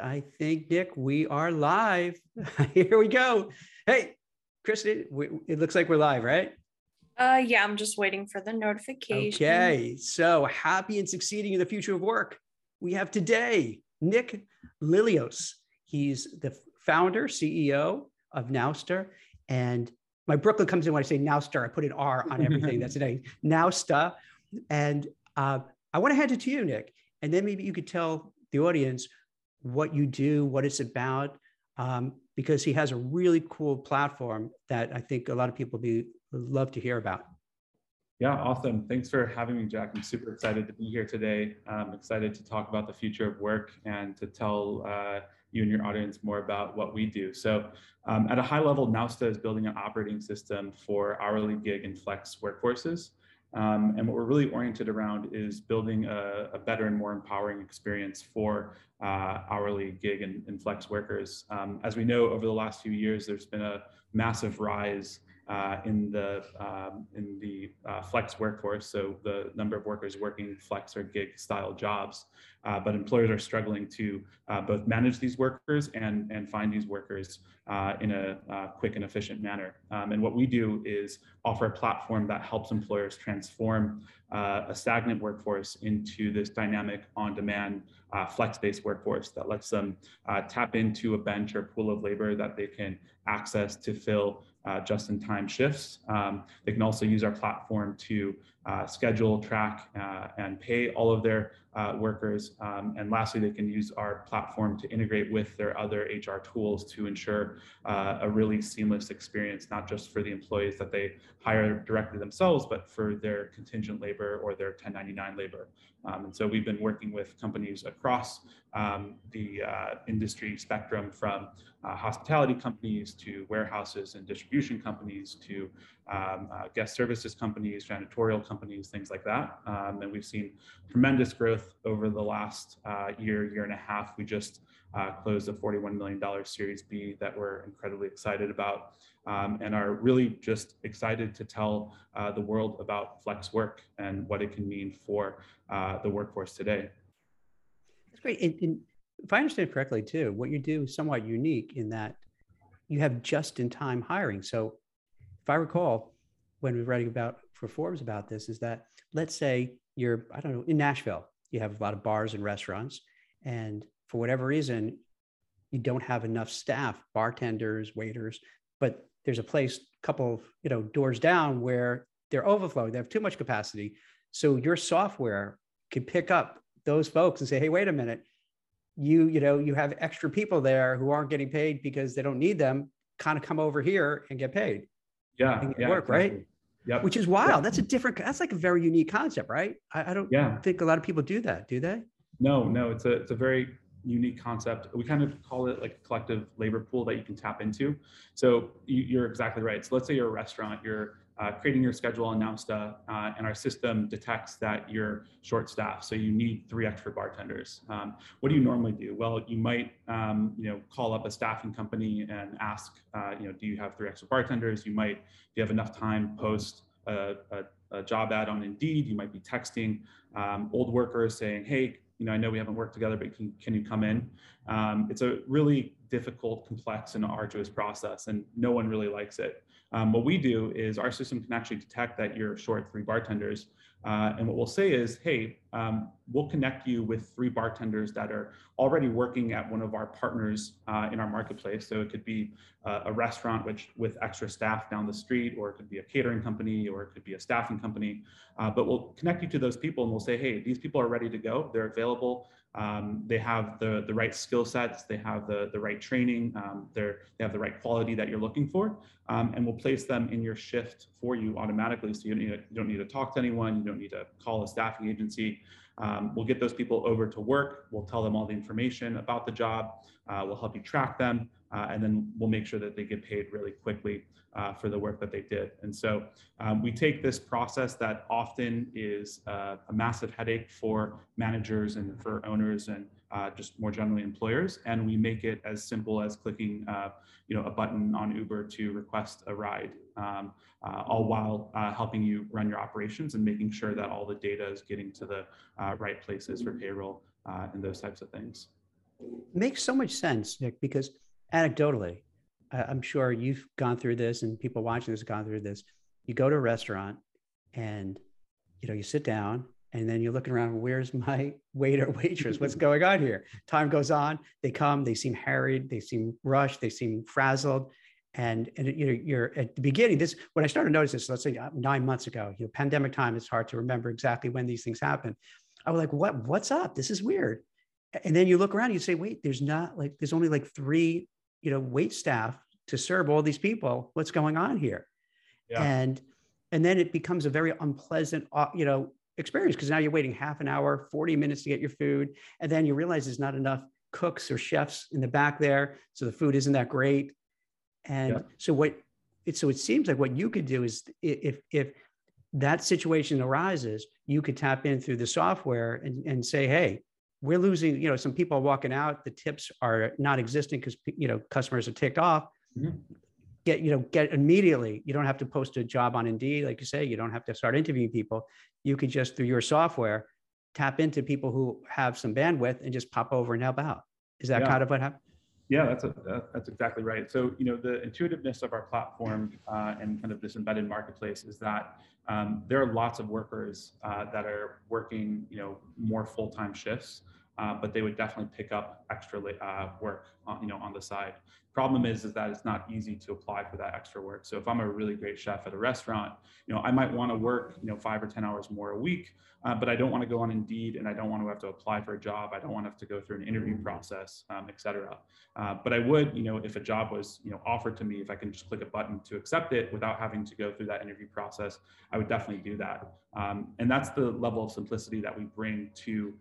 I think, Nick, we are live. Here we go. Hey, Kristen, it looks like we're live, right? Uh, yeah, I'm just waiting for the notification. Okay, so happy and succeeding in the future of work. We have today Nick Lilios. He's the founder, CEO of Nowsta. And my Brooklyn comes in when I say Nowsta. I put an R on everything. That's today. Nowsta. And uh, I want to hand it to you, Nick. And then maybe you could tell the audience what you do, what it's about, um, because he has a really cool platform that I think a lot of people be love to hear about. Yeah, awesome. Thanks for having me, Jack. I'm super excited to be here today. I'm excited to talk about the future of work and to tell uh, you and your audience more about what we do. So, um, at a high level, Nowsta is building an operating system for hourly gig and flex workforces. Um, and what we're really oriented around is building a, a better and more empowering experience for uh, hourly gig and, and flex workers. Um, as we know, over the last few years, there's been a massive rise uh, in the um, in the uh, flex workforce, so the number of workers working flex or gig style jobs. Uh, but employers are struggling to uh, both manage these workers and and find these workers uh, in a uh, quick and efficient manner. Um, and what we do is offer a platform that helps employers transform a stagnant workforce into this dynamic, on-demand, flex-based workforce that lets them tap into a bench or pool of labor that they can access to fill uh, just-in-time shifts. Um, they can also use our platform to uh, schedule, track, uh, and pay all of their uh, workers. Um, and lastly, they can use our platform to integrate with their other HR tools to ensure uh, a really seamless experience, not just for the employees that they hire directly themselves, but for their contingent labor or their 1099 labor. Um, and so we've been working with companies across um, the uh, industry spectrum from uh, hospitality companies to warehouses and distribution companies to um, uh, guest services companies, janitorial companies, things like that. Um, and we've seen tremendous growth over the last uh, year, year and a half. We just uh, closed a $41 million Series B that we're incredibly excited about um, and are really just excited to tell uh, the world about flex work and what it can mean for uh, the workforce today. That's great. And, and if I understand correctly, too, what you do is somewhat unique in that you have just-in-time hiring. So, if I recall, when we were writing about for Forbes about this, is that let's say you're I don't know in Nashville, you have a lot of bars and restaurants, and for whatever reason, you don't have enough staff, bartenders, waiters, but there's a place a couple of you know doors down where they're overflowing, they have too much capacity. So your software can pick up those folks and say, hey, wait a minute, you you know you have extra people there who aren't getting paid because they don't need them. Kind of come over here and get paid yeah, yeah work exactly. right yeah which is wild. That's a different that's like a very unique concept right? I, I don't yeah. think a lot of people do that do they? No no it's a it's a very unique concept. We kind of call it like a collective labor pool that you can tap into. So you, you're exactly right. So let's say you're a restaurant you're uh, creating your schedule on Nowsta, uh, and our system detects that you're short staffed, so you need three extra bartenders. Um, what do you normally do? Well, you might, um, you know, call up a staffing company and ask, uh, you know, do you have three extra bartenders? You might, if you have enough time, post a, a, a job ad on Indeed. You might be texting um, old workers saying, hey, you know, I know we haven't worked together, but can, can you come in? Um, it's a really difficult, complex, and arduous process, and no one really likes it. Um, what we do is our system can actually detect that you're short three bartenders. Uh, and what we'll say is, hey, um, we'll connect you with three bartenders that are already working at one of our partners uh, in our marketplace. So it could be uh, a restaurant which with extra staff down the street, or it could be a catering company, or it could be a staffing company. Uh, but we'll connect you to those people and we'll say, hey, these people are ready to go. They're available. Um, they have the, the right skill sets, they have the, the right training, um, they have the right quality that you're looking for, um, and we'll place them in your shift for you automatically. So you don't, need to, you don't need to talk to anyone, you don't need to call a staffing agency. Um, we'll get those people over to work, we'll tell them all the information about the job, uh, we'll help you track them, uh, and then we'll make sure that they get paid really quickly uh, for the work that they did. And so um, we take this process that often is uh, a massive headache for managers and for owners and uh, just more generally employers, and we make it as simple as clicking, uh, you know, a button on Uber to request a ride, um, uh, all while helping you run your operations and making sure that all the data is getting to the right places for payroll and those types of things. makes so much sense, Nick, because anecdotally, I'm sure you've gone through this and people watching this have gone through this. You go to a restaurant and you know, you sit down and then you're looking around, where's my waiter, waitress? What's going on here? Time goes on, they come, they seem harried, they seem rushed, they seem frazzled. And, and you know, you're at the beginning, this, when I started noticing this, let's say uh, nine months ago, you know, pandemic time, it's hard to remember exactly when these things happen. I was like, what, what's up? This is weird. And then you look around, you say, wait, there's not like, there's only like three, you know, wait staff to serve all these people. What's going on here? Yeah. And, and then it becomes a very unpleasant, uh, you know, experience because now you're waiting half an hour, 40 minutes to get your food. And then you realize there's not enough cooks or chefs in the back there. So the food isn't that great. And yeah. so what it, so it seems like what you could do is if, if that situation arises, you could tap in through the software and, and say, Hey, we're losing, you know, some people are walking out, the tips are not existing because, you know, customers are ticked off. Mm-hmm. Get you know get immediately. You don't have to post a job on indeed like you say you don't have to start interviewing people. You could just through your software tap into people who have some bandwidth and just pop over and help out. Is that yeah. kind of what happened yeah that's a, that's exactly right. So you know the intuitiveness of our platform uh, and kind of this embedded marketplace is that um, there are lots of workers uh, that are working you know more full-time shifts uh, but they would definitely pick up extra uh, work on, you know on the side Problem is, is that it's not easy to apply for that extra work. So if I'm a really great chef at a restaurant, you know, I might want to work, you know, five or 10 hours more a week, uh, but I don't want to go on Indeed and I don't want to have to apply for a job. I don't want to have to go through an interview process, um, et cetera. Uh, but I would, you know, if a job was, you know, offered to me, if I can just click a button to accept it without having to go through that interview process, I would definitely do that. Um, and that's the level of simplicity that we bring to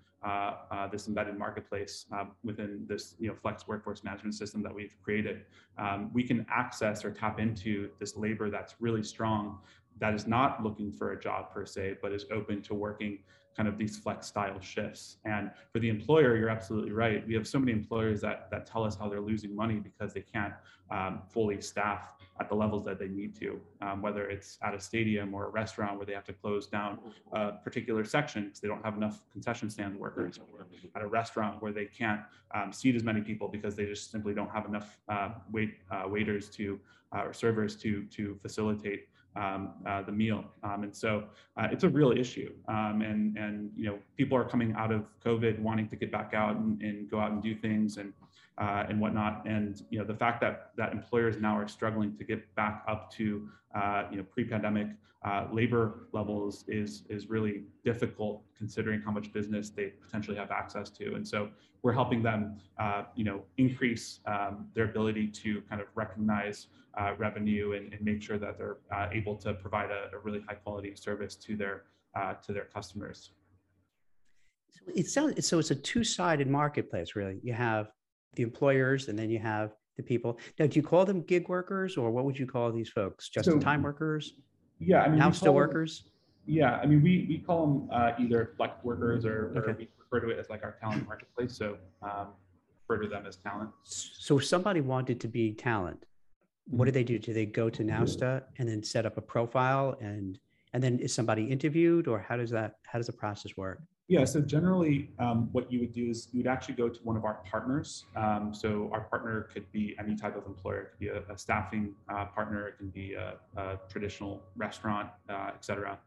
this embedded marketplace uh, within this you know, flex workforce management system that we've created. Um, we can access or tap into this labor that's really strong, that is not looking for a job per se, but is open to working kind of these flex style shifts. And for the employer, you're absolutely right. We have so many employers that, that tell us how they're losing money because they can't um, fully staff at the levels that they need to, um, whether it's at a stadium or a restaurant where they have to close down a particular section because they don't have enough concession stand workers, or at a restaurant where they can't um, seat as many people because they just simply don't have enough uh, wait, uh, waiters to uh, or servers to to facilitate um, uh, the meal. Um, and so uh, it's a real issue. Um, and, and, you know, people are coming out of COVID wanting to get back out and, and go out and do things and, uh, and whatnot. And, you know, the fact that, that employers now are struggling to get back up to, uh, you know, pre-pandemic uh, labor levels is, is really difficult considering how much business they potentially have access to. And so we're helping them, uh, you know, increase um, their ability to kind of recognize uh, revenue and, and, make sure that they're uh, able to provide a, a, really high quality service to their to their customers. So it sounds so. It's a two sided marketplace, really. You have the employers, and then you have the people. Now, do you call them gig workers, or what would you call these folks? Just in time so, workers? Yeah, I mean, now still workers. yeah, I mean, we we call them uh, either flex workers or, or we refer to it as like our talent marketplace. So um, refer to them as talent. So if somebody wanted to be talent, what do they do? Do they go to Nowsta and then set up a profile and and then is somebody interviewed or how does that how does the process work? Yeah, so generally, um, what you would do is you would actually go to one of our partners. Um, so our partner could be any type of employer. It could be a, a staffing uh, partner. It can be a, a traditional restaurant, uh, et cetera.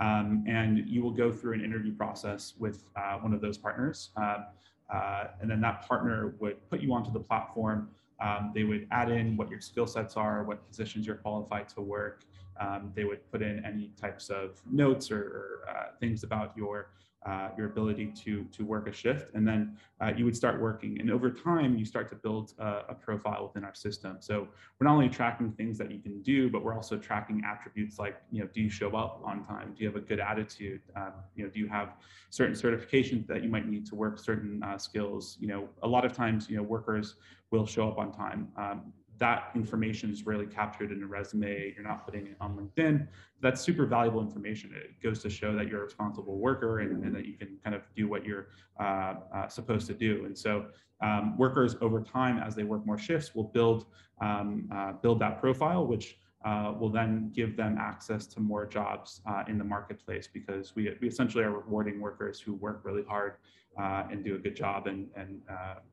Um, and you will go through an interview process with uh, one of those partners. Um, uh, and then that partner would put you onto the platform. Um, they would add in what your skill sets are, what positions you're qualified to work. Um, they would put in any types of notes or, or uh, things about your uh, your ability to to work a shift, and then uh, you would start working. And over time, you start to build a, a, profile within our system. So we're not only tracking things that you can do, but we're also tracking attributes like you know, do you show up on time? Do you have a good attitude? Um, you know, do you have certain certifications that you might need to work certain uh, skills? You know, a lot of times, you know, workers will show up on time. Um, that information is rarely captured in a resume. You're not putting it on LinkedIn. That's super valuable information. It goes to show that you're a responsible worker and, and that you can kind of do what you're uh, uh, supposed to do. And so um, workers over time, as they work more shifts, will build um, uh, build that profile, which uh, will then give them access to more jobs uh, in the marketplace because we, we essentially are rewarding workers who work really hard uh, and do a good job and, and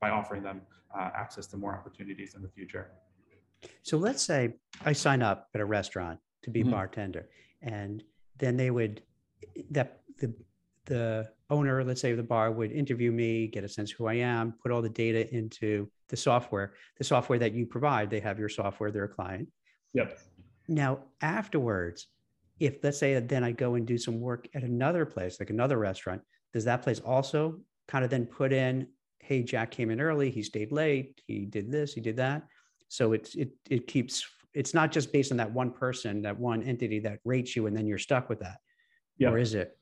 by offering them access to more opportunities in the future. So let's say I sign up at a restaurant to be a Mhm. bartender and then they would that the the owner, let's say of the bar would interview me, get a sense of who I am, put all the data into the software, the software that you provide. They have your software, they're a client. Yep. Now, afterwards, if let's say then I go and do some work at another place, like another restaurant, does that place also kind of then put in, hey, Jack came in early, he stayed late, he did this, he did that. So it's it it keeps it's not just based on that one person, that one entity that rates you, and then you're stuck with that. Yeah. Or is it?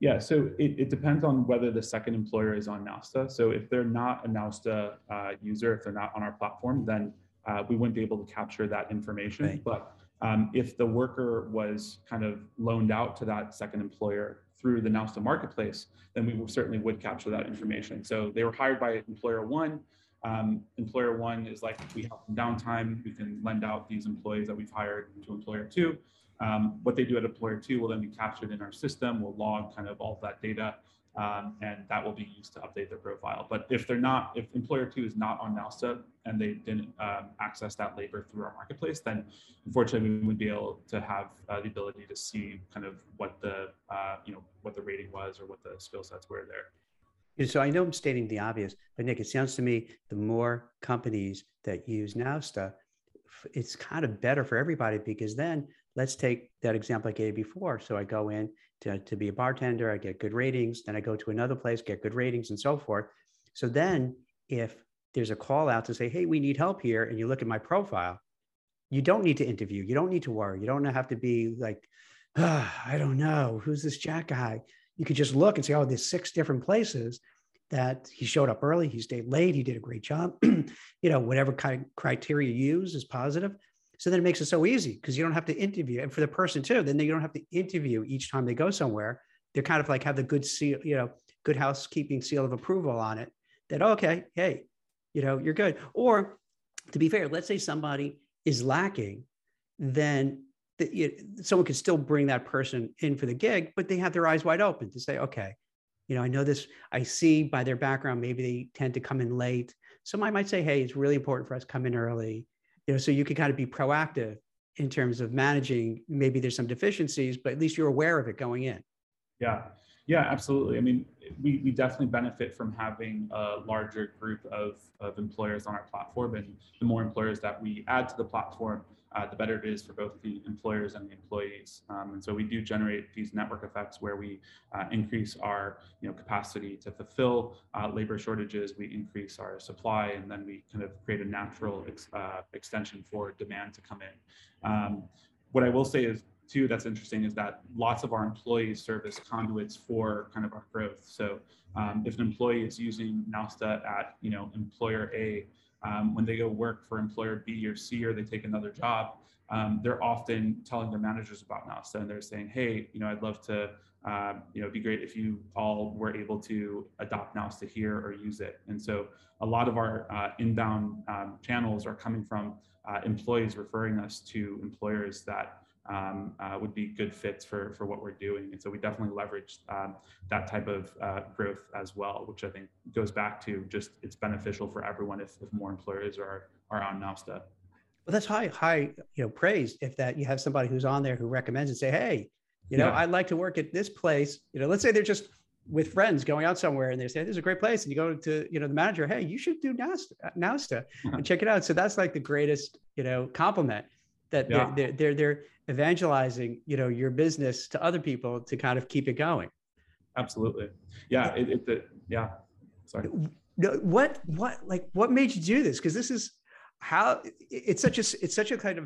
Yeah, so it, it depends on whether the second employer is on Nowsta. So if they're not a Nowsta uh, user, if they're not on our platform, then uh, we wouldn't be able to capture that information. Right. But um, if the worker was kind of loaned out to that second employer through the Nowsta marketplace, then we certainly would capture that information. So they were hired by employer one. Um, employer one is like, we have some downtime, we can lend out these employees that we've hired to employer two. Um, what they do at employer two will then be captured in our system. We'll log kind of all of that data, um, and that will be used to update their profile. But if they're not, if employer two is not on Nowsta and they didn't um, access that labor through our marketplace, then unfortunately we wouldn't be able to have uh, the ability to see kind of what the uh, you know what the rating was or what the skill sets were there. And So I know I'm stating the obvious, but Nick, it sounds to me the more companies that use Nowsta, it's kind of better for everybody because then let's take that example I gave before. So I go in to, to be a bartender, I get good ratings, then I go to another place, get good ratings and so forth. So then if there's a call out to say, hey, we need help here, and you look at my profile, you don't need to interview. You don't need to worry. You don't have to be like, ah, I don't know, who's this Jack guy? You could just look and say, oh, there's six different places that he showed up early, he stayed late, he did a great job. you know, whatever kind of criteria you use is positive. So then it makes it so easy because you don't have to interview. And for the person too, then you don't have to interview each time they go somewhere. They're kind of like have the good seal, you know, good housekeeping seal of approval on it that, oh, okay, hey, you know, you're good. Or to be fair, let's say somebody is lacking, then that you, someone could still bring that person in for the gig, but they have their eyes wide open to say, okay, you know, I know this, I see by their background, maybe they tend to come in late. So I might say, hey, it's really important for us come in early, you know, so you can kind of be proactive in terms of managing. Maybe there's some deficiencies, but at least you're aware of it going in. Yeah, yeah, absolutely. I mean, we, we definitely benefit from having a larger group of, of employers on our platform. And the more employers that we add to the platform, uh, the better it is for both the employers and the employees. Um, and so we do generate these network effects where we uh, increase our you know, capacity to fulfill uh, labor shortages, we increase our supply, and then we kind of create a natural ex, uh, extension for demand to come in. Um, what I will say is too that's interesting is that lots of our employees serve as conduits for kind of our growth. So um, if an employee is using Nowsta at you know employer A, um, when they go work for employer B or C or they take another job, um, they're often telling their managers about Nowsta and they're saying, hey, you know, I'd love to, um, you know, it'd be great if you all were able to adopt Nowsta here or use it. And so a lot of our uh, inbound um, channels are coming from uh, employees referring us to employers that um, uh, would be good fits for for what we're doing. And so we definitely leverage um, that type of uh, growth as well, which I think goes back to just it's beneficial for everyone if, if more employers are are on Nowsta. Well, that's high, high, you know, praise if that you have somebody who's on there who recommends and say, hey, you know, Yeah. I'd like to work at this place. You know, let's say they're just with friends going out somewhere and they say, this is a great place. And you go to, you know, the manager, hey, you should do Nowsta, Nowsta and check it out. So that's like the greatest, you know, compliment that Yeah. they're, they're, they're, evangelizing, you know, your business to other people to kind of keep it going. Absolutely, yeah. It, it, the, yeah. Sorry. What what like what made you do this because this is how it's such a it's such a kind of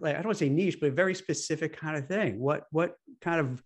like i don't want to say niche but a very specific kind of thing what what kind of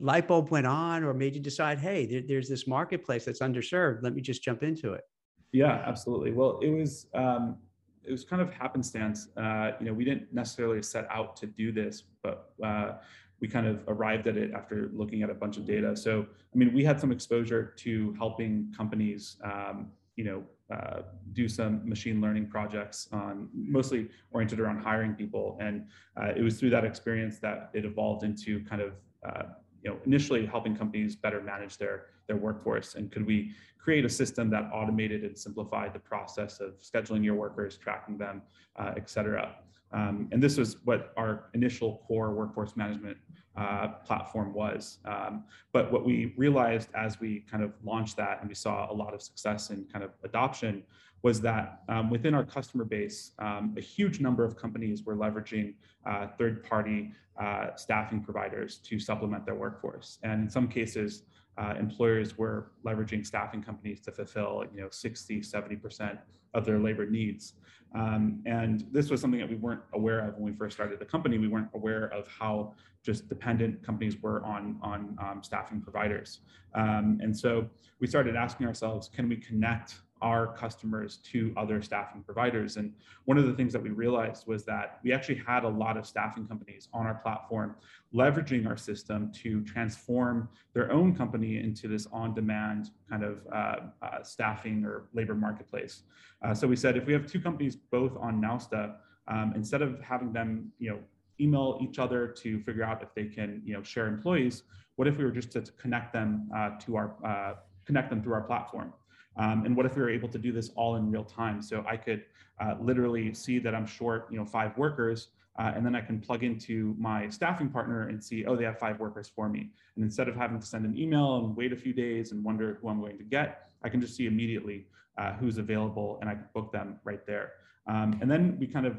light bulb went on or made you decide hey there, there's this marketplace that's underserved let me just jump into it Yeah, absolutely. Well, it was um, it was kind of happenstance. Uh, you know, we didn't necessarily set out to do this, but uh, we kind of arrived at it after looking at a bunch of data. So, I mean, we had some exposure to helping companies, um, you know, uh, do some machine learning projects on mostly oriented around hiring people. And uh, it was through that experience that it evolved into kind of uh, you know initially helping companies better manage their their workforce and could we create a system that automated and simplified the process of scheduling your workers tracking them uh, et cetera um, and this was what our initial core workforce management uh, platform was. Um, but what we realized as we kind of launched that and we saw a lot of success in kind of adoption was that um, within our customer base, um, a huge number of companies were leveraging uh, third party uh, staffing providers to supplement their workforce. And in some cases, uh, employers were leveraging staffing companies to fulfill you know 60 70% of their labor needs. Um, and this was something that we weren't aware of when we first started the company. We weren't aware of how just dependent companies were on on um, staffing providers. Um, and so we started asking ourselves can we connect our customers to other staffing providers. And one of the things that we realized was that we actually had a lot of staffing companies on our platform leveraging our system to transform their own company into this on-demand kind of uh, uh, staffing or labor marketplace. Uh, so we said if we have two companies both on Nowsta, um, instead of having them, you know, email each other to figure out if they can, you know, share employees, what if we were just to connect them uh, to our uh, connect them through our platform? Um, and what if we were able to do this all in real time? So I could uh, literally see that I'm short, you know, five workers, uh, and then I can plug into my staffing partner and see, oh, they have five workers for me. And instead of having to send an email and wait a few days and wonder who I'm going to get, I can just see immediately uh, who's available and I can book them right there. Um, and then we kind of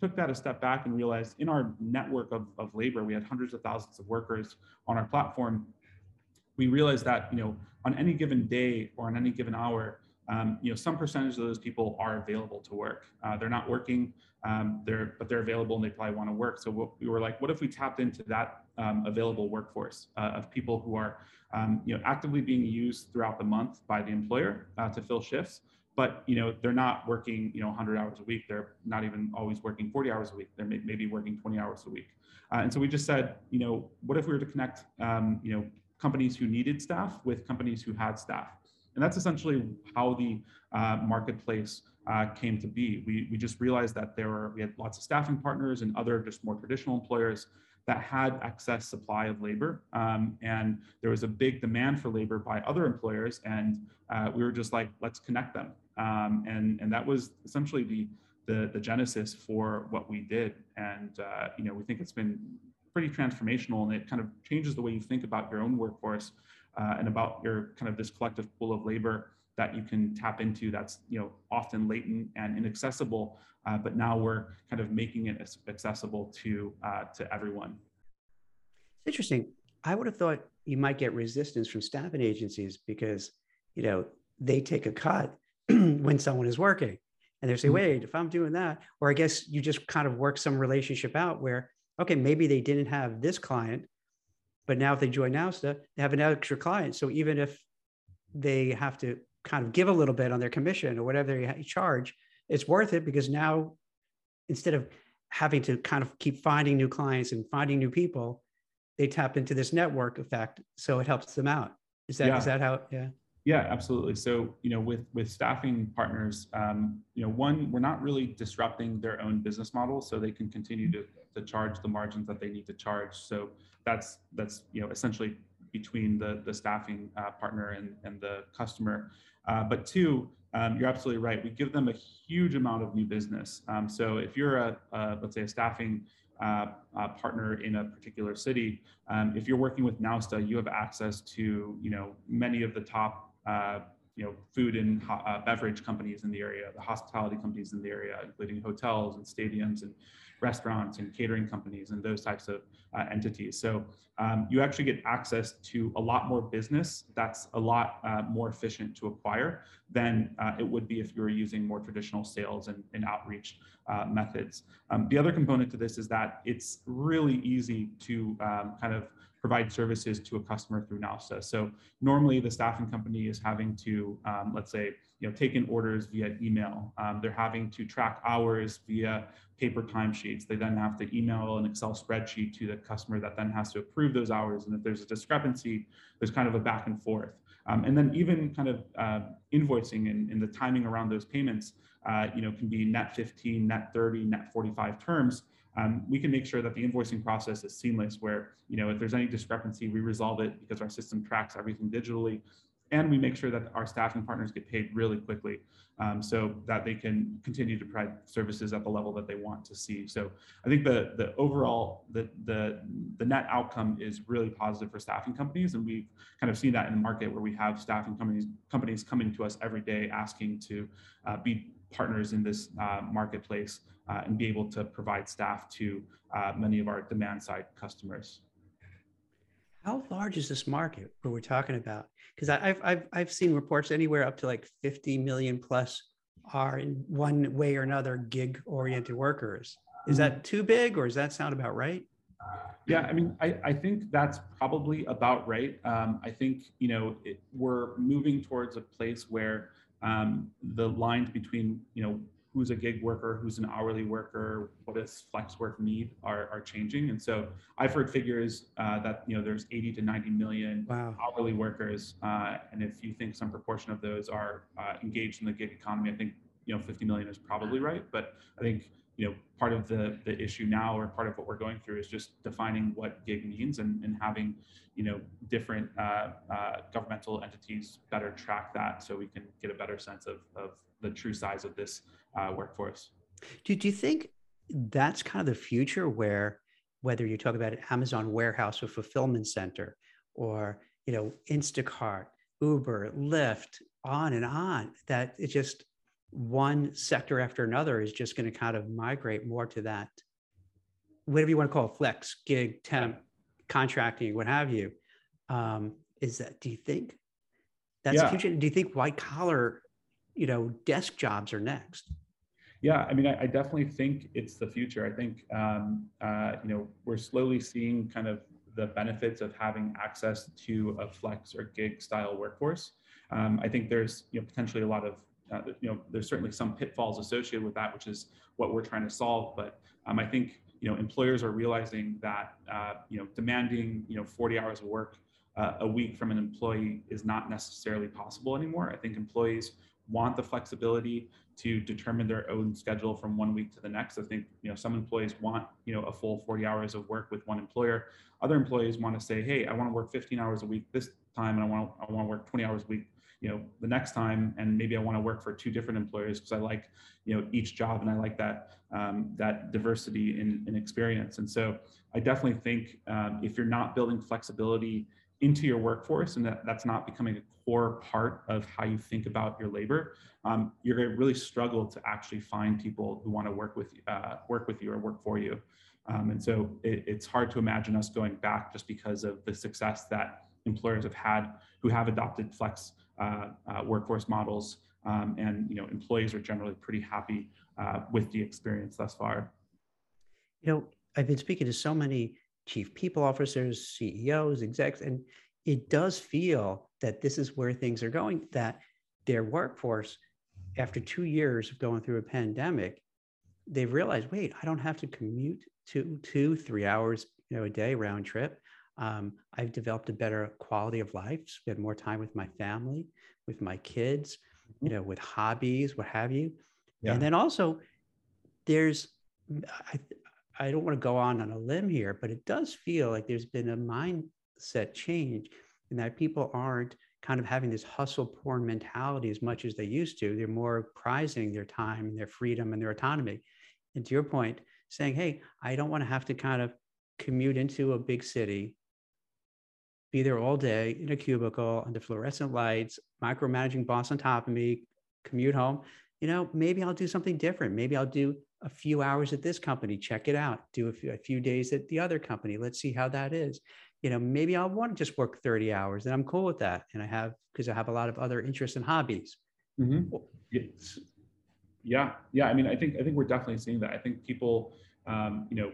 took that a step back and realized in our network of, of labor, we had hundreds of thousands of workers on our platform we realized that you know on any given day or on any given hour, um, you know some percentage of those people are available to work. Uh, they're not working, um, they're but they're available and they probably want to work. So what, we were like, what if we tapped into that um, available workforce uh, of people who are um, you know actively being used throughout the month by the employer uh, to fill shifts, but you know they're not working you know 100 hours a week. They're not even always working 40 hours a week. They're may, maybe working 20 hours a week. Uh, and so we just said, you know, what if we were to connect, um, you know, companies who needed staff with companies who had staff. And that's essentially how the uh, marketplace uh, came to be. We, we just realized that there were, we had lots of staffing partners and other just more traditional employers that had excess supply of labor. Um, and there was a big demand for labor by other employers. And uh, we were just like, let's connect them. Um, and, and that was essentially the, the, the genesis for what we did. And, uh, you know, we think it's been pretty transformational and it kind of changes the way you think about your own workforce uh, and about your kind of this collective pool of labor that you can tap into that's you know often latent and inaccessible uh, but now we're kind of making it accessible to uh, to everyone it's interesting i would have thought you might get resistance from staffing agencies because you know they take a cut when someone is working and they say mm-hmm. wait if i'm doing that or i guess you just kind of work some relationship out where okay, maybe they didn't have this client, but now if they join Nowsta, they have an extra client. So even if they have to kind of give a little bit on their commission or whatever they charge, it's worth it because now instead of having to kind of keep finding new clients and finding new people, they tap into this network effect. So it helps them out. Is that yeah. is that how? Yeah. Yeah, absolutely. So, you know, with with staffing partners, um, you know, one, we're not really disrupting their own business model, so they can continue to to charge the margins that they need to charge. So that's that's you know essentially between the the staffing uh, partner and and the customer. Uh, but two, um, you're absolutely right. We give them a huge amount of new business. Um, so if you're a, a, let's say a staffing uh, uh, partner in a particular city, um, if you're working with Nowsta, you have access to you know many of the top uh, you know, food and uh, beverage companies in the area, the hospitality companies in the area, including hotels and stadiums and restaurants and catering companies and those types of uh, entities. So um, you actually get access to a lot more business that's a lot uh, more efficient to acquire than uh, it would be if you were using more traditional sales and, and outreach uh, methods. Um, the other component to this is that it's really easy to um, kind of provide services to a customer through Nowsta. So normally the staffing company is having to, um, let's say, you know, take in orders via email. Um, they're having to track hours via paper timesheets. They then have to email an Excel spreadsheet to the customer that then has to approve those hours. And if there's a discrepancy, there's kind of a back and forth. Um, and then even kind of uh, invoicing and, and, the timing around those payments, uh, you know, can be net 15, net 30, net 45 terms. Um, we can make sure that the invoicing process is seamless where, you know, if there's any discrepancy, we resolve it because our system tracks everything digitally and we make sure that our staffing partners get paid really quickly um, so that they can continue to provide services at the level that they want to see. So I think the the overall the the the net outcome is really positive for staffing companies, and we've kind of seen that in the market where we have staffing companies companies coming to us every day asking to uh, be partners in this uh, marketplace uh, and be able to provide staff to uh, many of our demand side customers. How large is this market where we're talking about? Because I've, I've, I've seen reports anywhere up to like 50 million plus are in one way or another gig oriented workers. Is that mm-hmm. too big or does that sound about right? Yeah, I mean, I, I think that's probably about right. Um, I think, you know, it, we're moving towards a place where um, the lines between, you know, who's a gig worker, who's an hourly worker, what does flex work need are, are changing. And so I've heard figures uh, that, you know, there's 80 to 90 million wow. hourly workers. Uh, and if you think some proportion of those are uh, engaged in the gig economy, I think, you know, 50 million is probably right. But I think, you know, part of the, the issue now or part of what we're going through is just defining what gig means and, and having, you know, different uh, uh, governmental entities better track that so we can get a better sense of, of the true size of this uh, workforce. Do, do you think that's kind of the future where whether you talk about an Amazon warehouse or fulfillment center or you know Instacart, Uber, Lyft, on and on, that it just one sector after another is just going to kind of migrate more to that, whatever you want to call it, flex, gig, temp, contracting, what have you. Um, is that, do you think that's yeah. future? Do you think white collar, you know, desk jobs are next? Yeah, I mean, I, I, definitely think it's the future. I think um, uh, you know we're slowly seeing kind of the benefits of having access to a flex or gig style workforce. Um, I think there's you know potentially a lot of uh, you know there's certainly some pitfalls associated with that, which is what we're trying to solve. But um, I think you know employers are realizing that uh, you know demanding you know 40 hours of work uh, a week from an employee is not necessarily possible anymore. I think employees want the flexibility to determine their own schedule from one week to the next. I think you know some employees want you know a full 40 hours of work with one employer. Other employees want to say, hey, I want to work 15 hours a week this time, and I want to, I want to work 20 hours a week you know the next time and maybe i want to work for two different employers because i like you know each job and i like that um, that diversity in, in experience and so i definitely think um, if you're not building flexibility into your workforce and that, that's not becoming a core part of how you think about your labor, um, you're going to really struggle to actually find people who want to work with uh, work with you or work for you. Um, and so it, it's hard to imagine us going back just because of the success that employers have had who have adopted flex workforce models. Um, and you know, employees are generally pretty happy uh, with the experience thus far. You know, I've been speaking to so many chief people officers, CEOs, execs, and it does feel that this is where things are going, that their workforce, after two years of going through a pandemic, they've realized, wait, I don't have to commute two, two, three hours you know, a day round trip. Um, I've developed a better quality of life, spend more time with my family, with my kids, you mm-hmm. know, with hobbies, what have you. Yeah. And then also, there's, I, I don't want to go on on a limb here, but it does feel like there's been a mindset change in that people aren't kind of having this hustle porn mentality as much as they used to. They're more prizing their time and their freedom and their autonomy. And to your point, saying, hey, I don't want to have to kind of commute into a big city, be there all day in a cubicle under fluorescent lights, micromanaging boss on top of me, commute home. You know, maybe I'll do something different. Maybe I'll do a few hours at this company, check it out, do a few, a few days at the other company. Let's see how that is. You know, maybe I'll want to just work 30 hours and I'm cool with that. And I have, because I have a lot of other interests and hobbies. Mm-hmm. Yes. Yeah. Yeah. I mean, I think, I think we're definitely seeing that. I think people, um, you know,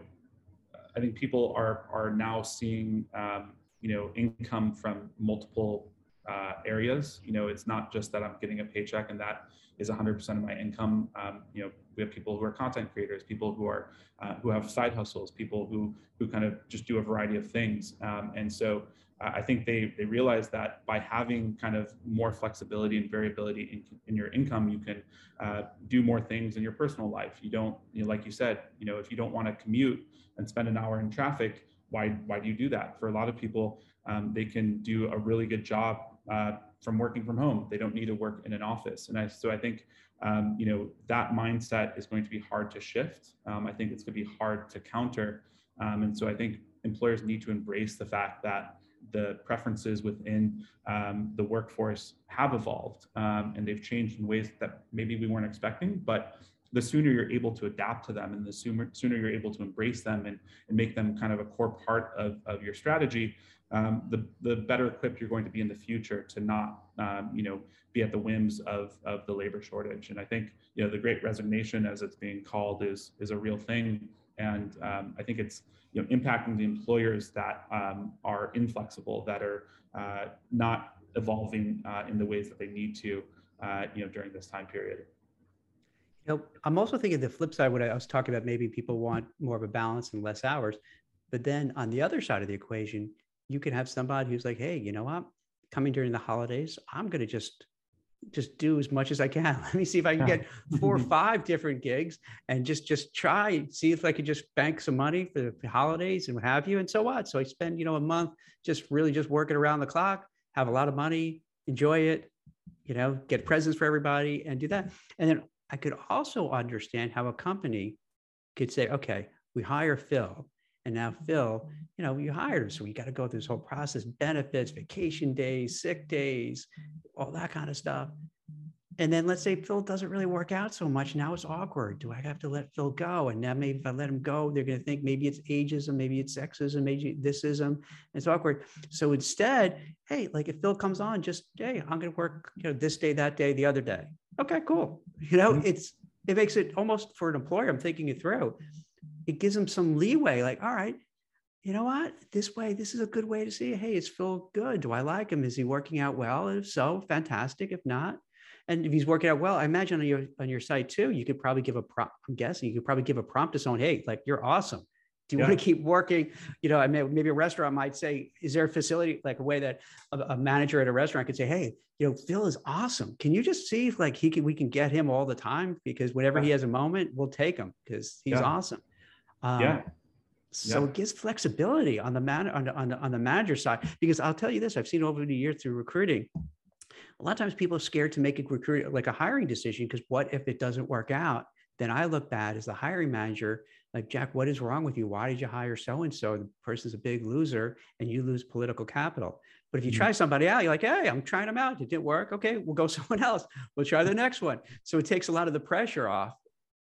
I think people are, are now seeing, um, you know income from multiple uh, areas. You know, it's not just that I'm getting a paycheck and that is 100% of my income. Um, you know, we have people who are content creators, people who are uh, who have side hustles, people who who kind of just do a variety of things. Um, and so uh, I think they they realize that by having kind of more flexibility and variability in, in your income, you can uh, do more things in your personal life. You don't, you know, like you said, you know, if you don't want to commute and spend an hour in traffic, why why do you do that? For a lot of people, um, they can do a really good job uh, from working from home. They don't need to work in an office. And I, so I think, um, you know, that mindset is going to be hard to shift. Um, I think it's going to be hard to counter. Um, and so I think employers need to embrace the fact that the preferences within um, the workforce have evolved um, and they've changed in ways that maybe we weren't expecting, but the sooner you're able to adapt to them and the sooner, sooner you're able to embrace them and, and make them kind of a core part of, of your strategy, um, the, the better equipped you're going to be in the future to not, um, you know, be at the whims of, of the labor shortage. And I think, you know, the great resignation as it's being called is, is a real thing. And um, I think it's, you know, impacting the employers that um, are inflexible, that are uh, not evolving uh, in the ways that they need to, uh, you know, during this time period. You know, I'm also thinking the flip side, what I was talking about, maybe people want more of a balance and less hours. But then on the other side of the equation, you can have somebody who's like, hey, you know what? Coming during the holidays, I'm going to just just do as much as I can. Let me see if I can get four or five different gigs and just just try see if I could just bank some money for the holidays and what have you. And so what? So I spend you know a month just really just working around the clock, have a lot of money, enjoy it, you know, get presents for everybody, and do that. And then I could also understand how a company could say, okay, we hire Phil and now Phil, mm-hmm. you know, you hired him. So we got to go through this whole process, benefits, vacation days, sick days, all that kind of stuff. And then let's say Phil doesn't really work out so much. Now it's awkward. Do I have to let Phil go? And now maybe if I let him go, they're going to think maybe it's ageism, maybe it's sexism, maybe thisism. It's awkward. So instead, hey, like if Phil comes on, just hey, I'm going to work, you know, this day, that day, the other day. Okay, cool. You know, mm-hmm. it's it makes it almost for an employer. I'm thinking it through it gives them some leeway. Like, all right, you know what? This way, this is a good way to see. Hey, is Phil good? Do I like him? Is he working out well? If so, fantastic. If not, and if he's working out well, I imagine on your on your site too, you could probably give a prompt. I'm guessing you could probably give a prompt to someone. Hey, like you're awesome. Do you yeah. want to keep working? You know, I mean, maybe a restaurant might say, is there a facility like a way that a, a, manager at a restaurant could say, hey, you know, Phil is awesome. Can you just see if like he can we can get him all the time because whenever yeah. he has a moment, we'll take him because he's yeah. awesome. Um, yeah. So it gives flexibility on the man on the, on the on the manager side because I'll tell you this I've seen over the years through recruiting a lot of times people are scared to make a recruit like a hiring decision because what if it doesn't work out then I look bad as the hiring manager like Jack what is wrong with you? Why did you hire so and so? The person's a big loser and you lose political capital. But if you mm-hmm. try somebody out you're like hey I'm trying them out. It didn't work. Okay we'll go someone else. We'll try the next one. So it takes a lot of the pressure off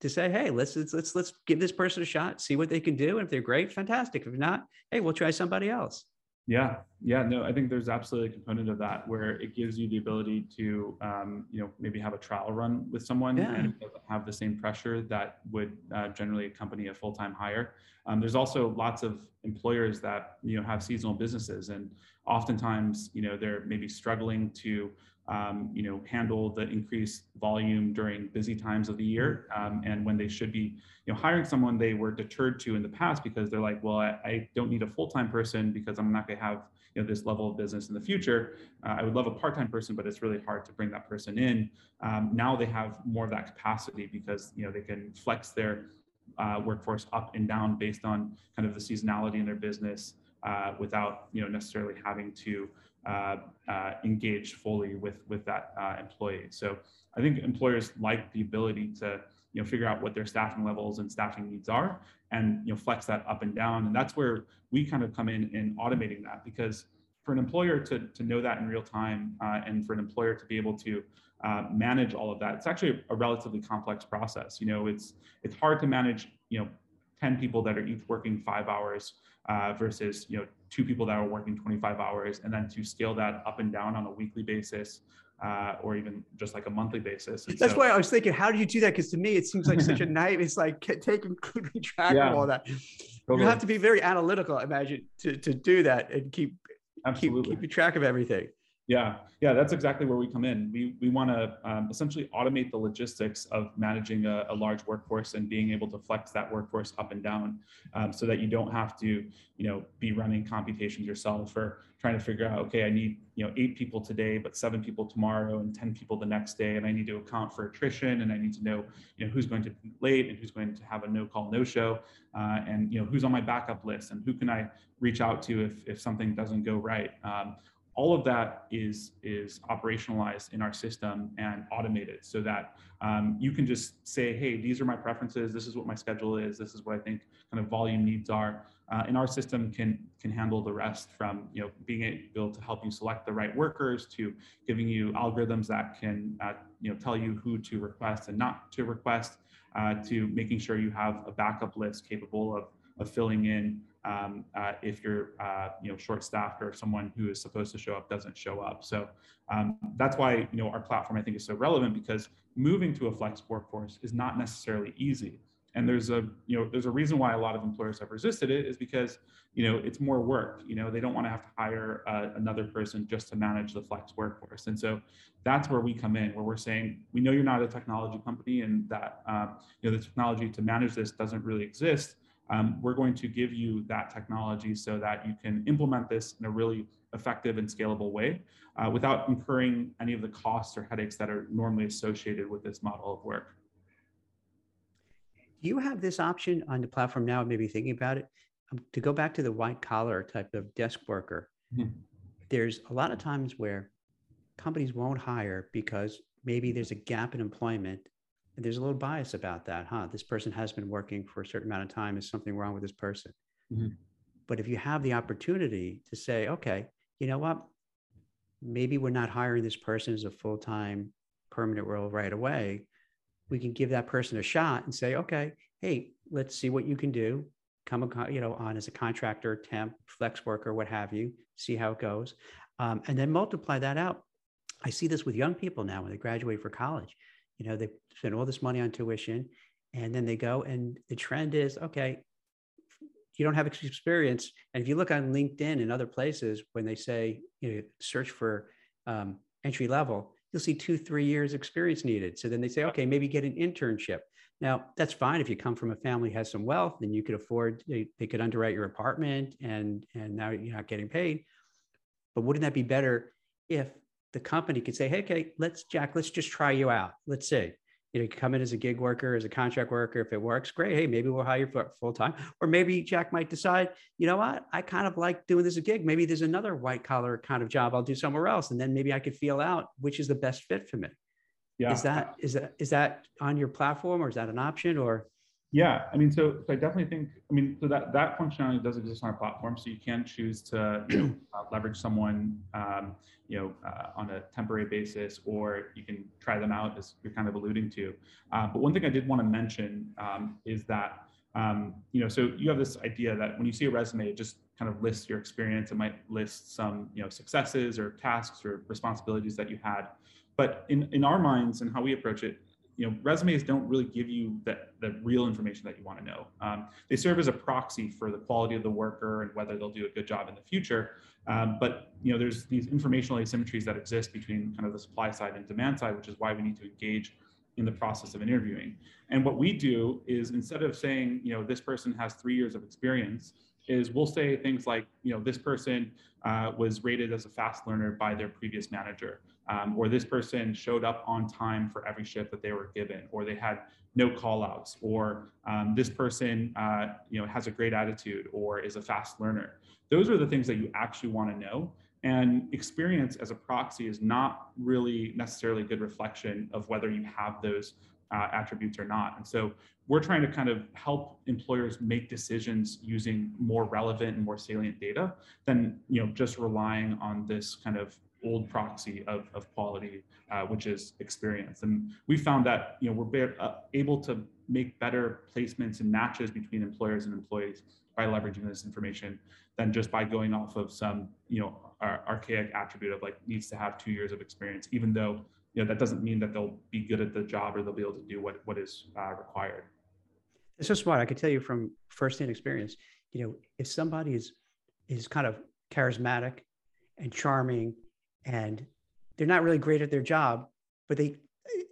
to say, hey, let's let's let's let's give this person a shot, see what they can do, and if they're great, fantastic. If not, hey, we'll try somebody else. Yeah, yeah, no, I think there's absolutely a component of that where it gives you the ability to, um, you know, maybe have a trial run with someone yeah. and have the same pressure that would uh, generally accompany a full-time hire. Um, there's also lots of employers that you know have seasonal businesses, and oftentimes, you know, they're maybe struggling to um, you know, handle the increased volume during busy times of the year. Um, and when they should be, you know, hiring someone they were deterred to in the past because they're like, well, I, I don't need a full-time person because I'm not going to have, you know, this level of business in the future. Uh, I would love a part-time person, but it's really hard to bring that person in. Um, now they have more of that capacity because, you know, they can flex their uh, workforce up and down based on kind of the seasonality in their business uh, without, you know, necessarily having to uh, uh, engaged fully with with that uh, employee. So I think employers like the ability to you know figure out what their staffing levels and staffing needs are, and you know flex that up and down. And that's where we kind of come in in automating that because for an employer to to know that in real time uh, and for an employer to be able to uh, manage all of that, it's actually a relatively complex process. You know, it's it's hard to manage you know 10 people that are each working five hours uh, versus you know two people that are working 25 hours and then to scale that up and down on a weekly basis uh, or even just like a monthly basis. And That's so, why I was thinking, how do you do that? Because to me, it seems like such a night. It's like taking keeping track yeah, of all that. Totally. You have to be very analytical, I imagine, to, to do that and keep Absolutely. Keep, keep track of everything. Yeah, yeah, that's exactly where we come in. We we want to um, essentially automate the logistics of managing a, a, large workforce and being able to flex that workforce up and down, um, so that you don't have to, you know, be running computations yourself or trying to figure out, okay, I need you know eight people today, but seven people tomorrow and ten people the next day, and I need to account for attrition, and I need to know, you know, who's going to be late and who's going to have a no call no show, uh, and you know who's on my backup list and who can I reach out to if if something doesn't go right. Um, all of that is is operationalized in our system and automated so that um, you can just say hey these are my preferences. This is what my schedule is. This is what i think kind of volume needs are. Uh, and our system can can handle the rest from you know being able to help you select the right workers to giving you algorithms that can uh, you know tell you who to request and not to request uh, to making sure you have a backup list capable of, of filling in um, uh, if you're uh, you know short staffed or someone who is supposed to show up doesn't show up. So um, that's why you know our platform I think is so relevant because moving to a flex workforce is not necessarily easy. And there's a you know there's a reason why a lot of employers have resisted it is because you know it's more work. You know they don't want to have to hire uh, another person just to manage the flex workforce. And so that's where we come in, where we're saying we know you're not a technology company and that um, you know the technology to manage this doesn't really exist um, we're going to give you that technology so that you can implement this in a really effective and scalable way uh, without incurring any of the costs or headaches that are normally associated with this model of work. Do you have this option on the platform now, maybe thinking about it, um, to go back to the white collar type of desk worker? Mm-hmm. There's a lot of times where companies won't hire because maybe there's a gap in employment there's a little bias about that, huh? This person has been working for a certain amount of time. Is something wrong with this person? Mm-hmm. But if you have the opportunity to say, okay, you know what? Maybe we're not hiring this person as a full time permanent role right away. We can give that person a shot and say, okay, hey, let's see what you can do. Come, you know, on as a contractor, temp, flex worker, what have you. See how it goes, um, and then multiply that out. I see this with young people now when they graduate for college you know they spend all this money on tuition and then they go and the trend is okay you don't have experience. And if you look on linkedin and other places when they say you know search for um, entry level you'll see two three years experience needed. So then they say okay maybe get an internship. Now that's fine. If you come from a family has some wealth and you could afford they, they could underwrite your apartment and and now you're not getting paid. But wouldn't that be better if the company could say, hey, okay, let's Jack, let's just try you out. Let's see. You know, you come in as a gig worker, as a contract worker. If it works, great. Hey, maybe we'll hire you for full time. Or maybe Jack might decide, you know what, I kind of like doing this a gig. Maybe there's another white collar kind of job I'll do somewhere else. And then maybe I could feel out which is the best fit for me. Yeah. Is that is that is that on your platform or is that an option or yeah, I mean, so, so I definitely think, I mean, so that that functionality does exist on our platform. So you can choose to you know, uh, leverage someone, um, you know, uh, on a temporary basis, or you can try them out, as you're kind of alluding to. Uh, but one thing I did want to mention um, is that, um, you know, so you have this idea that when you see a resume, it just kind of lists your experience. It might list some, you know, successes or tasks or responsibilities that you had. But in in our minds and how we approach it, you know, resumes don't really give you the, the real information that you want to know. Um, they serve as a proxy for the quality of the worker and whether they'll do a good job in the future. Um, but you know, there's these informational asymmetries that exist between kind of the supply side and demand side, which is why we need to engage in the process of interviewing. And what we do is instead of saying, you know, this person has three years of experience, is we'll say things like, you know, this person uh, was rated as a fast learner by their previous manager, um, or this person showed up on time for every shift that they were given, or they had no call outs, or um, this person, uh, you know, has a great attitude or is a fast learner. Those are the things that you actually want to know. And experience as a proxy is not really necessarily a good reflection of whether you have those uh, attributes or not. And so we're trying to kind of help employers make decisions using more relevant and more salient data than you know just relying on this kind of old proxy of, of quality, uh, which is experience. And we found that you know we're be- uh, able to make better placements and matches between employers and employees by leveraging this information than just by going off of some you know archaic attribute of like needs to have two years of experience, even though you know that doesn't mean that they'll be good at the job or they'll be able to do what what is uh, required. It's so smart. I can tell you from firsthand experience. You know, if somebody is is kind of charismatic and charming and they're not really great at their job, but they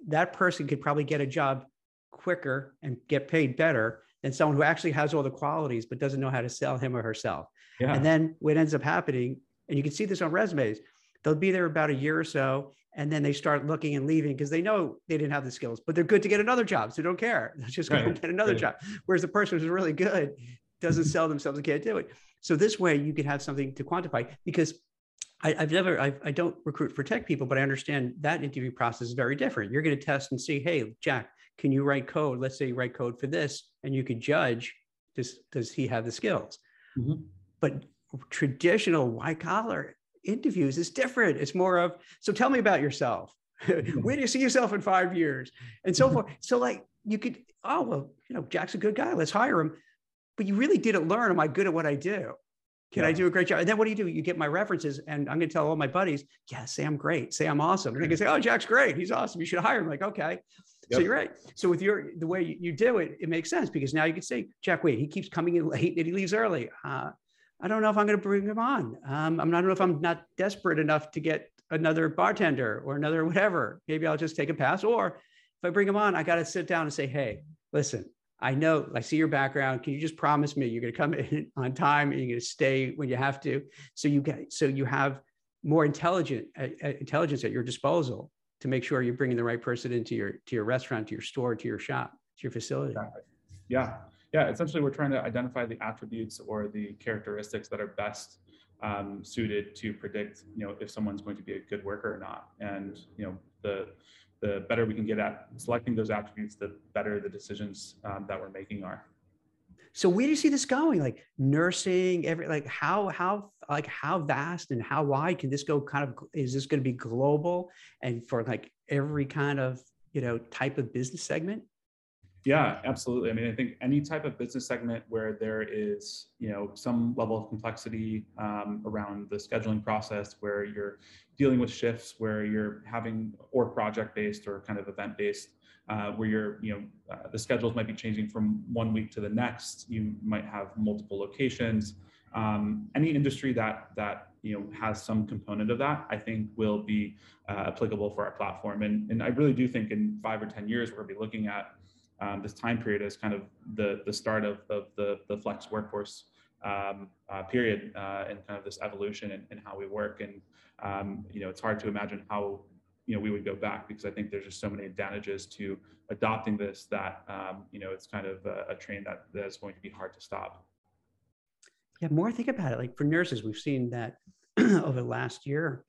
that person could probably get a job quicker and get paid better than someone who actually has all the qualities but doesn't know how to sell him or herself. Yeah. And then what ends up happening, and you can see this on resumes, they'll be there about a year or so and then they start looking and leaving because they know they didn't have the skills, but they're good to get another job. So they don't care. They're just right. to get another right. job. Whereas the person who's really good doesn't sell themselves and can't do it. So this way you can have something to quantify because I, have never, I've, I do not recruit for tech people, but I understand that interview process is very different. You're going to test and see, hey, Jack, can you write code? Let's say you write code for this, and you could judge does does he have the skills? Mm-hmm. But traditional white collar interviews is different. It's more of so tell me about yourself. Where do you see yourself in five years? And so forth. So like you could, oh well, you know, Jack's a good guy. Let's hire him. But you really didn't learn, am I good at what I do? Can yeah. I do a great job? And then what do you do? You get my references, and I'm going to tell all my buddies, yeah, say I'm great, say I'm awesome. And they can say, oh, Jack's great, he's awesome. You should hire him. Like, okay. Yep. So you're right. So with your the way you, you, do it, it makes sense because now you can say, Jack, wait, he keeps coming in late and he leaves early. Uh, I don't know if I'm going to bring him on. Um, I'm not, I don't know if I'm not desperate enough to get another bartender or another whatever. Maybe I'll just take a pass. Or if I bring him on, I got to sit down and say, hey, listen, I know, I see your background. Can you just promise me you're going to come in on time and you're going to stay when you have to? So you get, so you have more intelligent uh, uh, intelligence at your disposal to make sure you're bringing the right person into your to your restaurant, to your store, to your shop, to your facility. Exactly. Yeah, yeah. Essentially, we're trying to identify the attributes or the characteristics that are best um, suited to predict, you know, if someone's going to be a good worker or not. And you know, the the better we can get at selecting those attributes, the better the decisions um, that we're making are. So where do you see this going? Like nursing, every like how how like how vast and how wide can this go? Kind of is this going to be global and for like every kind of you know type of business segment? Yeah, absolutely. I mean, I think any type of business segment where there is, you know, some level of complexity um, around the scheduling process, where you're dealing with shifts, where you're having or project-based or kind of event-based, uh, where you're, you know, uh, the schedules might be changing from one week to the next. You might have multiple locations. Um, any industry that that you know has some component of that, I think will be uh, applicable for our platform. And and I really do think in five or ten years we'll be looking at um, this time period as kind of the, the start of, of the, the flex workforce um, uh, period uh, and kind of this evolution in, in how we work. And, um, you know, it's hard to imagine how, you know, we would go back because I think there's just so many advantages to adopting this that, um, you know, it's kind of a, a train that, that is going to be hard to stop. Yeah, more think about it. Like for nurses, we've seen that over the last year,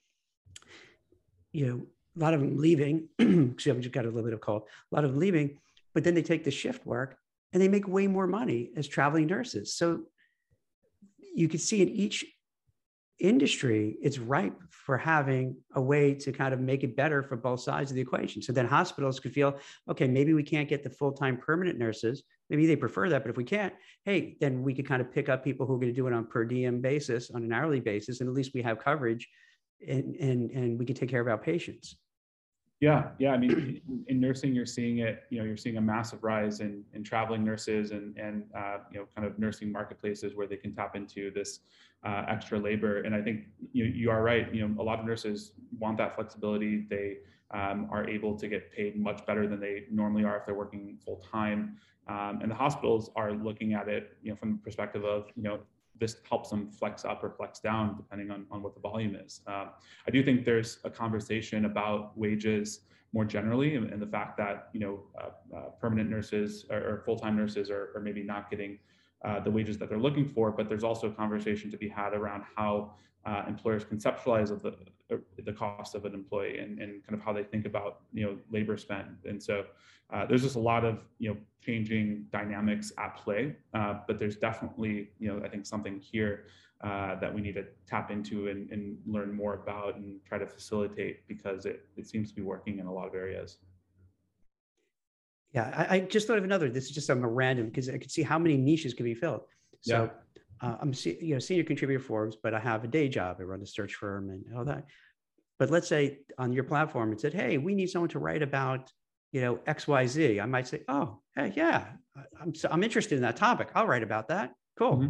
you know, a lot of them leaving. Excuse me, I've just got a little bit of cold. A lot of them leaving but then they take the shift work and they make way more money as traveling nurses. So you can see in each industry, it's ripe for having a way to kind of make it better for both sides of the equation. So then hospitals could feel, okay, maybe we can't get the full time permanent nurses. Maybe they prefer that, but if we can't, hey, then we could kind of pick up people who are going to do it on per diem basis, on an hourly basis, and at least we have coverage and, and, and we can take care of our patients. Yeah, yeah. I mean, in nursing, you're seeing it. You know, you're seeing a massive rise in in traveling nurses and and uh, you know, kind of nursing marketplaces where they can tap into this uh, extra labor. And I think you you are right. You know, a lot of nurses want that flexibility. They um, are able to get paid much better than they normally are if they're working full time. Um, and the hospitals are looking at it, you know, from the perspective of you know this helps them flex up or flex down depending on, on what the volume is. Um, I do think there's a conversation about wages more generally and, and the fact that you know uh, uh, permanent nurses or, or, full-time nurses are, are, maybe not getting uh, the wages that they're looking for, but there's also a conversation to be had around how uh, employers conceptualize of the uh, the cost of an employee and, and kind of how they think about you know labor spend. And so uh, there's just a lot of you know changing dynamics at play. Uh, but there's definitely you know I think something here uh, that we need to tap into and, and learn more about and try to facilitate because it it seems to be working in a lot of areas. Yeah, I, I just thought of another. This is just some random because I could see how many niches can be filled. So yeah uh, I'm you know senior contributor Forbes, but I have a day job. I run a search firm and all that. But let's say on your platform it said, "Hey, we need someone to write about you know X Y Z." I might say, "Oh, hey, yeah, I'm I'm interested in that topic. I'll write about that. Cool." Mm-hmm.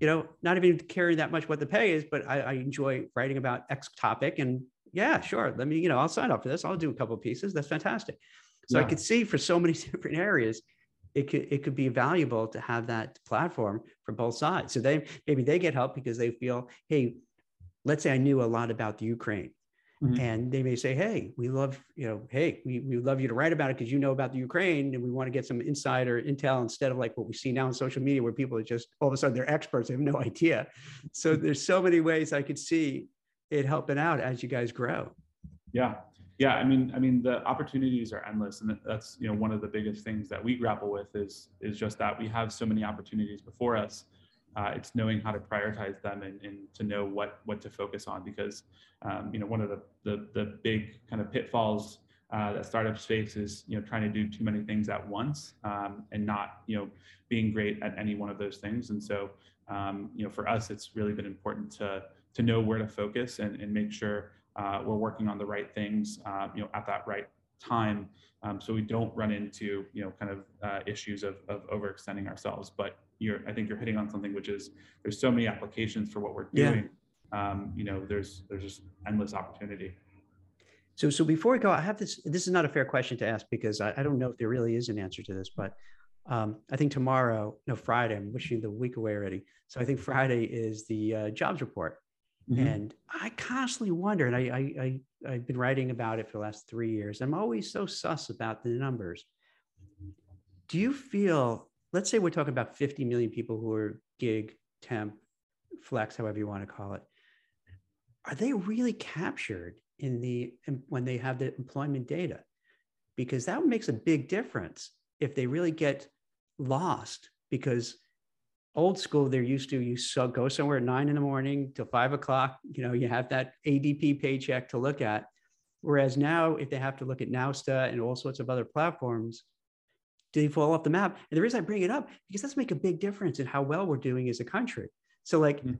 you know, not even caring that much what the pay is, but I, I enjoy writing about X topic. And yeah, sure. Let me, you know, I'll sign up for this. I'll do a couple of pieces. That's fantastic. So yeah. I could see for so many different areas, it could it could be valuable to have that platform for both sides. So they maybe they get help because they feel, hey, let's say I knew a lot about the Ukraine. Mm-hmm. And they may say, hey, we love, you know, hey, we, we love you to write about it because you know about the Ukraine and we want to get some insider intel instead of like what we see now on social media where people are just all of a sudden they're experts, they have no idea. So there's so many ways I could see it helping out as you guys grow. Yeah. Yeah. I mean, I mean, the opportunities are endless. And that's, you know, one of the biggest things that we grapple with is, is just that we have so many opportunities before us uh, it's knowing how to prioritize them and, and, to know what what to focus on because um, you know one of the, the, the big kind of pitfalls uh, that startups face is you know trying to do too many things at once um, and not you know being great at any one of those things and so um, you know for us it's really been important to to know where to focus and, and make sure uh, we're working on the right things uh, you know at that right time. Um, so we don't run into you know kind of uh, issues of, of overextending ourselves but you're i think you're hitting on something which is there's so many applications for what we're doing. Yeah. um, you know there's there's just endless opportunity. So so before we go i have this this is not a fair question to ask because i, I don't know if there really is an answer to this but um, i think tomorrow no friday i'm wishing the week away already. So i think friday is the uh, jobs report Mm-hmm. And I constantly wonder, and I, I, I, have been writing about it for the last three years. I'm always so sus about the numbers. Do you feel, let's say we're talking about 50 million people who are gig, temp, flex, however you want to call it. Are they really captured in the, when they have the employment data? Because that makes a big difference if they really get lost because old school they're used to you so go somewhere at nine in the morning till five o'clock you know you have that adp paycheck to look at whereas now if they have to look at nowsta and all sorts of other platforms do they fall off the map and the reason i bring it up because that's make a big difference in how well we're doing as a country so like mm-hmm.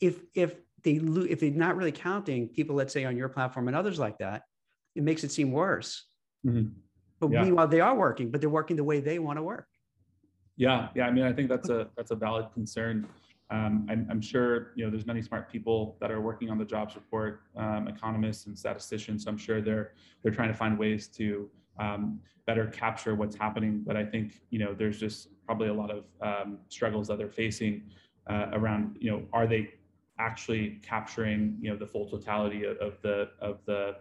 if if they if they're not really counting people let's say on your platform and others like that it makes it seem worse mm-hmm. but yeah. meanwhile they are working but they're working the way they want to work yeah, yeah. I mean, I think that's a that's a valid concern. Um, I'm, I'm, sure you know there's many smart people that are working on the jobs report, um, economists and statisticians. So I'm sure they're they're trying to find ways to um, better capture what's happening. But I think you know there's just probably a lot of um, struggles that they're facing uh, around you know are they actually capturing you know the full totality of, of the of the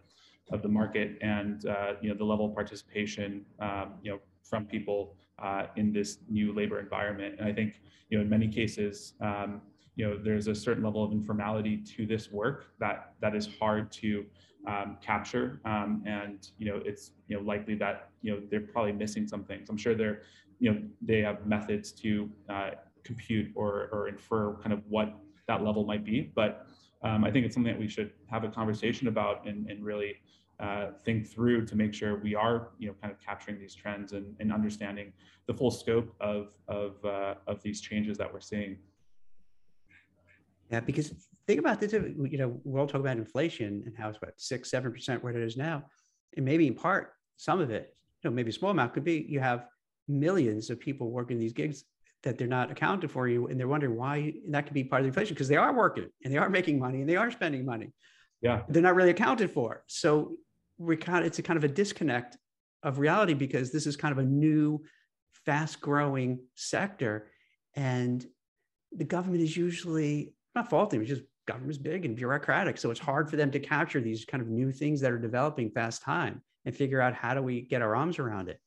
of the market and uh, you know the level of participation um, you know from people uh, in this new labor environment. And I think, you know, in many cases, um, you know, there's a certain level of informality to this work that that is hard to um, capture. Um, and you know, it's you know likely that you know they're probably missing some things. I'm sure they're, you know, they have methods to uh, compute or or infer kind of what that level might be. But um, I think it's something that we should have a conversation about and, and really uh, think through to make sure we are, you know, kind of capturing these trends and, and understanding the full scope of of uh, of these changes that we're seeing. Yeah, because think about this. You know, we're all talking about inflation and how it's what six, seven percent where it is now, and maybe in part some of it, you know, maybe a small amount could be you have millions of people working these gigs that they're not accounted for you, and they're wondering why and that could be part of the inflation because they are working and they are making money and they are spending money yeah they're not really accounted for so we kind of, it's a kind of a disconnect of reality because this is kind of a new fast growing sector. And the government is usually not faulting it's just government is big and bureaucratic. So it's hard for them to capture these kind of new things that are developing fast time and figure out how do we get our arms around it.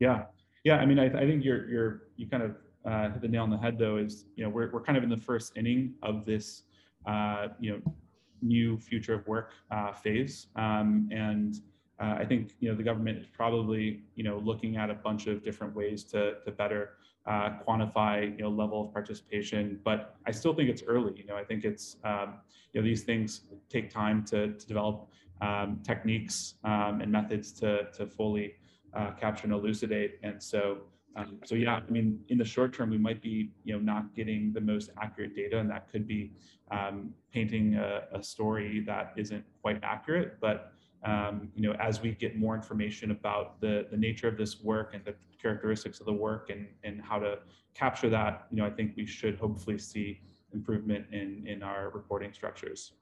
Yeah. Yeah i mean i, I think you're you're you kind of uh, hit the nail on the head though is you know we're, we're kind of in the first inning of this uh, you know new future of work uh, phase. Um, and uh, I think you know the government is probably you know looking at a bunch of different ways to to better uh, quantify you know level of participation. But I still think it's early. You know I think it's um, you know these things take time to to develop um, techniques um, and methods to to fully uh, capture and elucidate. And so um, so yeah, I mean, in the short term, we might be, you know, not getting the most accurate data, and that could be um, painting a, a, story that isn't quite accurate. But um, you know, as we get more information about the, the nature of this work and the characteristics of the work and, and how to capture that, you know, I think we should hopefully see improvement in, in our reporting structures.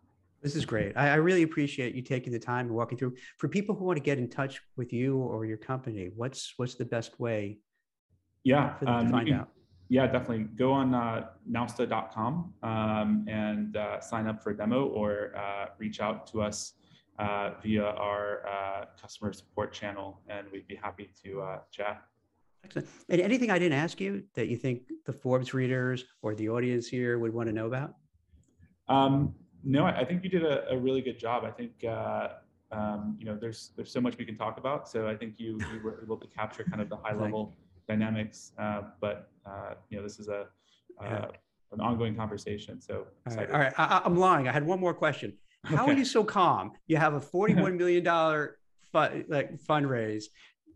This is great. I, I really appreciate you taking the time and walking through. For people who want to get in touch with you or your company, what's what's the best way yeah, for them to um, find can- out? Yeah, definitely. Go on uh, nowsta.com um, and uh, sign up for a demo or uh, reach out to us uh, via our uh, customer support channel, and we'd be happy to uh, chat. Excellent. And anything I didn't ask you that you think the Forbes readers or the audience here would want to know about? Um, no, I, I think you did a, a really good job. I think uh, um, you know there's there's so much we can talk about. So I think you you were able to capture kind of the high level dynamics. Uh, but uh, you know this is a Yeah. uh, an ongoing conversation. So All right. All right. I, I'm lying. I had one more question. How are you so calm? You have a $41 million fu- like fundraise.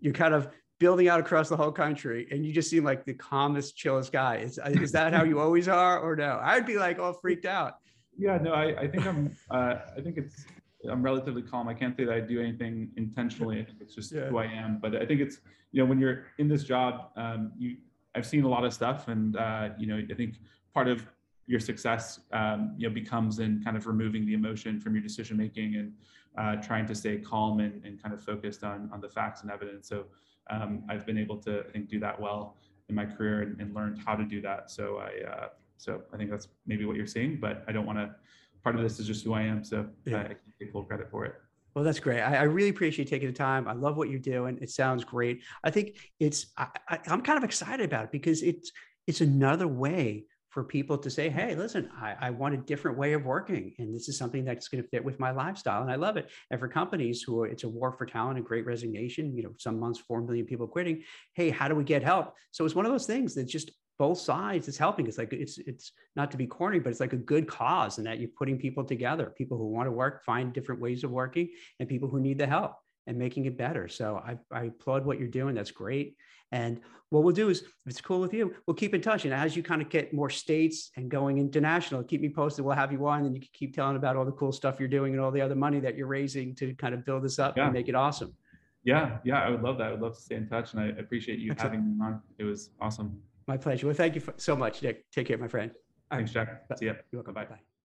You're kind of building out across the whole country and you just seem like the calmest, chillest guy. Is, is that how you always are or no? I'd be like all freaked out. Yeah, no, I, I think I'm, uh, I think it's, I'm relatively calm. I can't say that I do anything intentionally. I think it's just Yeah. who I am. But I think it's, you know, when you're in this job, um, you, I've seen a lot of stuff, and uh, you know, I think part of your success, um, you know, becomes in kind of removing the emotion from your decision making and uh, trying to stay calm and, and kind of focused on on the facts and evidence. So um, I've been able to, I think, do that well in my career and, and learned how to do that. So I, uh, so I think that's maybe what you're seeing, but I don't want to. Part of this is just who I am, so Yeah. I, I can take full credit for it. Well, that's great. I, I really appreciate you taking the time. I love what you're doing. It sounds great. I think it's I, I'm kind of excited about it because it's it's another way for people to say, "Hey, listen, I, I want a different way of working, and this is something that's going to fit with my lifestyle, and I love it." And for companies who are, it's a war for talent and great resignation. You know, some months four million people quitting. Hey, how do we get help? So it's one of those things that just both sides is helping. It's like it's it's not to be corny, but it's like a good cause, and that you're putting people together. People who want to work, find different ways of working, and people who need the help and making it better. So I, I applaud what you're doing. That's great. And what we'll do is, if it's cool with you, we'll keep in touch. And as you kind of get more states and going international, keep me posted. We'll have you on, and you can keep telling about all the cool stuff you're doing and all the other money that you're raising to kind of build this up Yeah. and make it awesome. Yeah, yeah, I would love that. I would love to stay in touch, and I appreciate you Excellent. having me on. It was awesome. My pleasure. Well, thank you so much, Nick. Take care, my friend. Thanks, Jack. See ya. You're welcome. Bye. Bye.